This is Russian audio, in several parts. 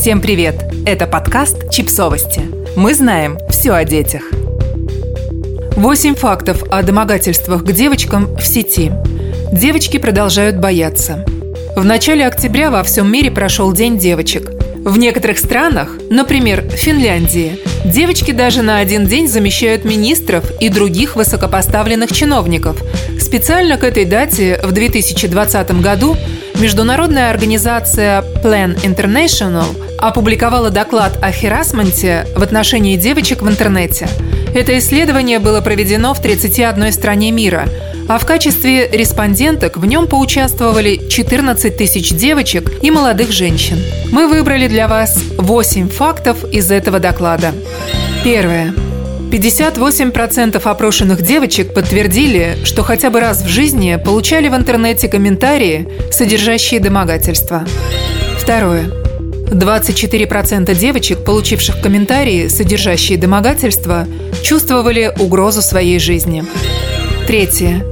Всем привет! Это подкаст «Чипсовости». Мы знаем все о детях. Восемь фактов о домогательствах к девочкам в сети. Девочки продолжают бояться. В начале октября во всем мире прошел День девочек. В некоторых странах, например, в Финляндии, девочки даже на один день замещают министров и других высокопоставленных чиновников. Специально к этой дате в 2020 году Международная организация Plan International опубликовала доклад о херасменте в отношении девочек в интернете. Это исследование было проведено в 31 стране мира, а в качестве респонденток в нем поучаствовали 14 тысяч девочек и молодых женщин. Мы выбрали для вас 8 фактов из этого доклада. Первое. 58% опрошенных девочек подтвердили, что хотя бы раз в жизни получали в интернете комментарии, содержащие домогательства. Второе. 24% девочек, получивших комментарии, содержащие домогательства, чувствовали угрозу своей жизни. Третье.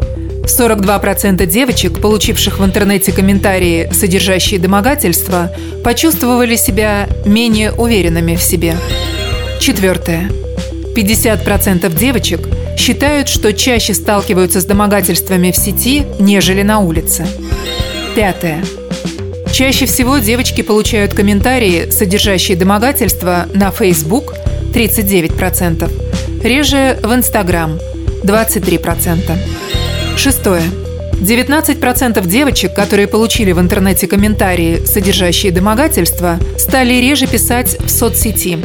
42% девочек, получивших в интернете комментарии, содержащие домогательства, почувствовали себя менее уверенными в себе. Четвертое. 50% девочек считают, что чаще сталкиваются с домогательствами в сети, нежели на улице. Пятое. Чаще всего девочки получают комментарии, содержащие домогательства, на Facebook – 39%, реже в Instagram – 23%. Шестое. 19% девочек, которые получили в интернете комментарии, содержащие домогательства, стали реже писать в соцсети.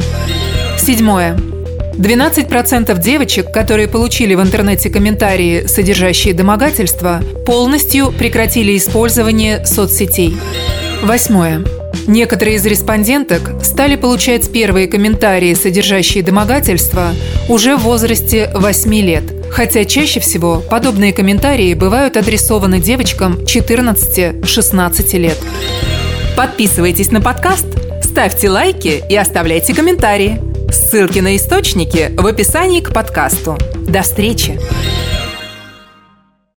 Седьмое. 12% девочек, которые получили в интернете комментарии, содержащие домогательства, полностью прекратили использование соцсетей. Восьмое. Некоторые из респонденток стали получать первые комментарии, содержащие домогательства, уже в возрасте 8 лет. Хотя чаще всего подобные комментарии бывают адресованы девочкам 14-16 лет. Подписывайтесь на подкаст, ставьте лайки и оставляйте комментарии. Ссылки на источники в описании к подкасту. До встречи!